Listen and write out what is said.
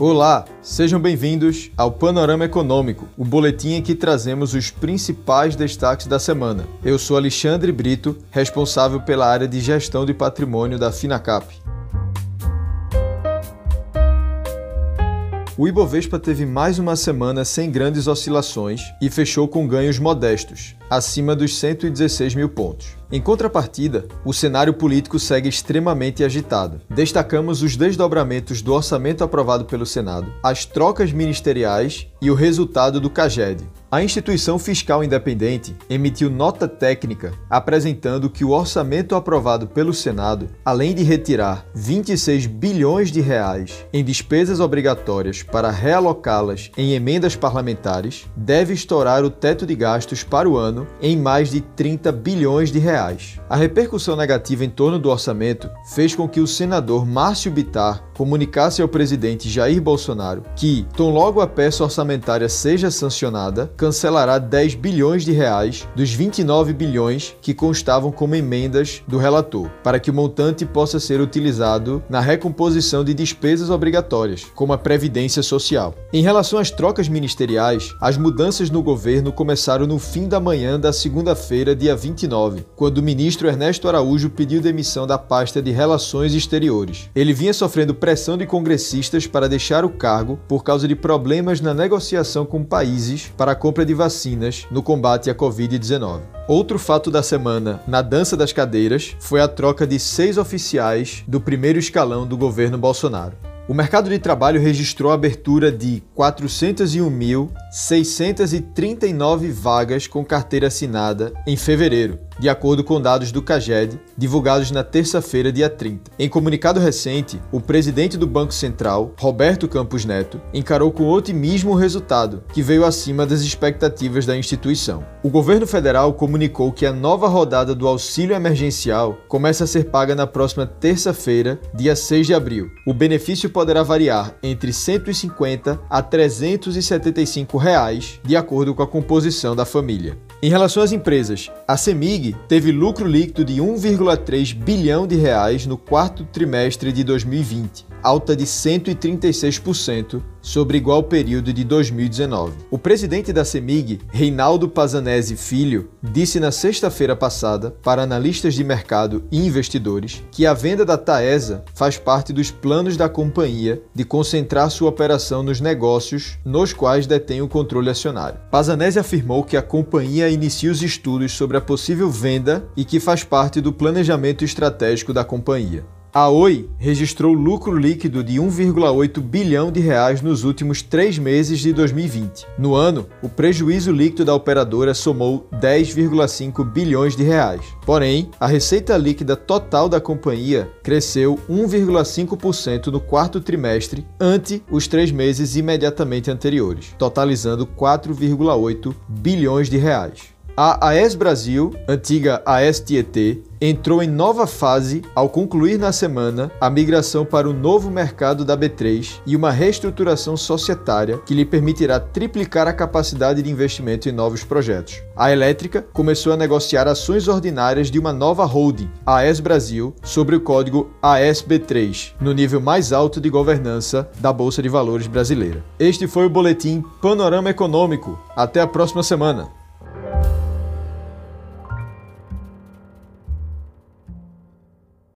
Olá, sejam bem-vindos ao Panorama Econômico, o boletim em que trazemos os principais destaques da semana. Eu sou Alexandre Brito, responsável pela área de gestão de patrimônio da Finacap. O Ibovespa teve mais uma semana sem grandes oscilações e fechou com ganhos modestos, acima dos 116 mil pontos. Em contrapartida, o cenário político segue extremamente agitado. Destacamos os desdobramentos do orçamento aprovado pelo Senado, as trocas ministeriais e o resultado do CAGED. A instituição fiscal independente emitiu nota técnica apresentando que o orçamento aprovado pelo Senado, além de retirar 26 bilhões de reais em despesas obrigatórias para realocá-las em emendas parlamentares, deve estourar o teto de gastos para o ano em mais de 30 bilhões de reais. A repercussão negativa em torno do orçamento fez com que o senador Márcio Bitar comunicasse ao presidente Jair Bolsonaro que, tão logo a peça orçamentária seja sancionada, cancelará 10 bilhões de reais dos 29 bilhões que constavam como emendas do relator, para que o montante possa ser utilizado na recomposição de despesas obrigatórias, como a previdência social. Em relação às trocas ministeriais, as mudanças no governo começaram no fim da manhã da segunda-feira, dia 29, quando o ministro Ernesto Araújo pediu demissão da pasta de Relações Exteriores. Ele vinha sofrendo pressão de congressistas para deixar o cargo por causa de problemas na negociação com países para a compra de vacinas no combate à Covid-19. Outro fato da semana na dança das cadeiras foi a troca de seis oficiais do primeiro escalão do governo Bolsonaro. O mercado de trabalho registrou a abertura de 401.639 vagas com carteira assinada em fevereiro, de acordo com dados do CAGED, divulgados na terça-feira, dia 30. Em comunicado recente, o presidente do Banco Central, Roberto Campos Neto, encarou com otimismo o resultado, que veio acima das expectativas da instituição. O governo federal comunicou que a nova rodada do auxílio emergencial começa a ser paga na próxima terça-feira, dia 6 de abril. O benefício poderá variar entre 150 a 375 reais, de acordo com a composição da família. Em relação às empresas, a Semig teve lucro líquido de 1,3 bilhão de reais no quarto trimestre de 2020, alta de 136% sobre igual período de 2019. O presidente da CEMIG, Reinaldo Pazanese Filho, disse na sexta-feira passada para analistas de mercado e investidores que a venda da Taesa faz parte dos planos da companhia de concentrar sua operação nos negócios nos quais detém o controle acionário. Pazanese afirmou que a companhia inicia os estudos sobre a possível venda e que faz parte do planejamento estratégico da companhia. A Oi registrou lucro líquido de 1,8 bilhão de reais nos últimos três meses de 2020. No ano, o prejuízo líquido da operadora somou 10,5 bilhões de reais. Porém, a receita líquida total da companhia cresceu 1,5% no quarto trimestre ante os três meses imediatamente anteriores, totalizando 4,8 bilhões de reais. A AES Brasil, antiga AES-Tietê, entrou em nova fase ao concluir na semana a migração para o novo mercado da B3 e uma reestruturação societária que lhe permitirá triplicar a capacidade de investimento em novos projetos. A elétrica começou a negociar ações ordinárias de uma nova holding, a AES Brasil, sobre o código ASB3, no nível mais alto de governança da Bolsa de Valores brasileira. Este foi o boletim Panorama Econômico. Até a próxima semana.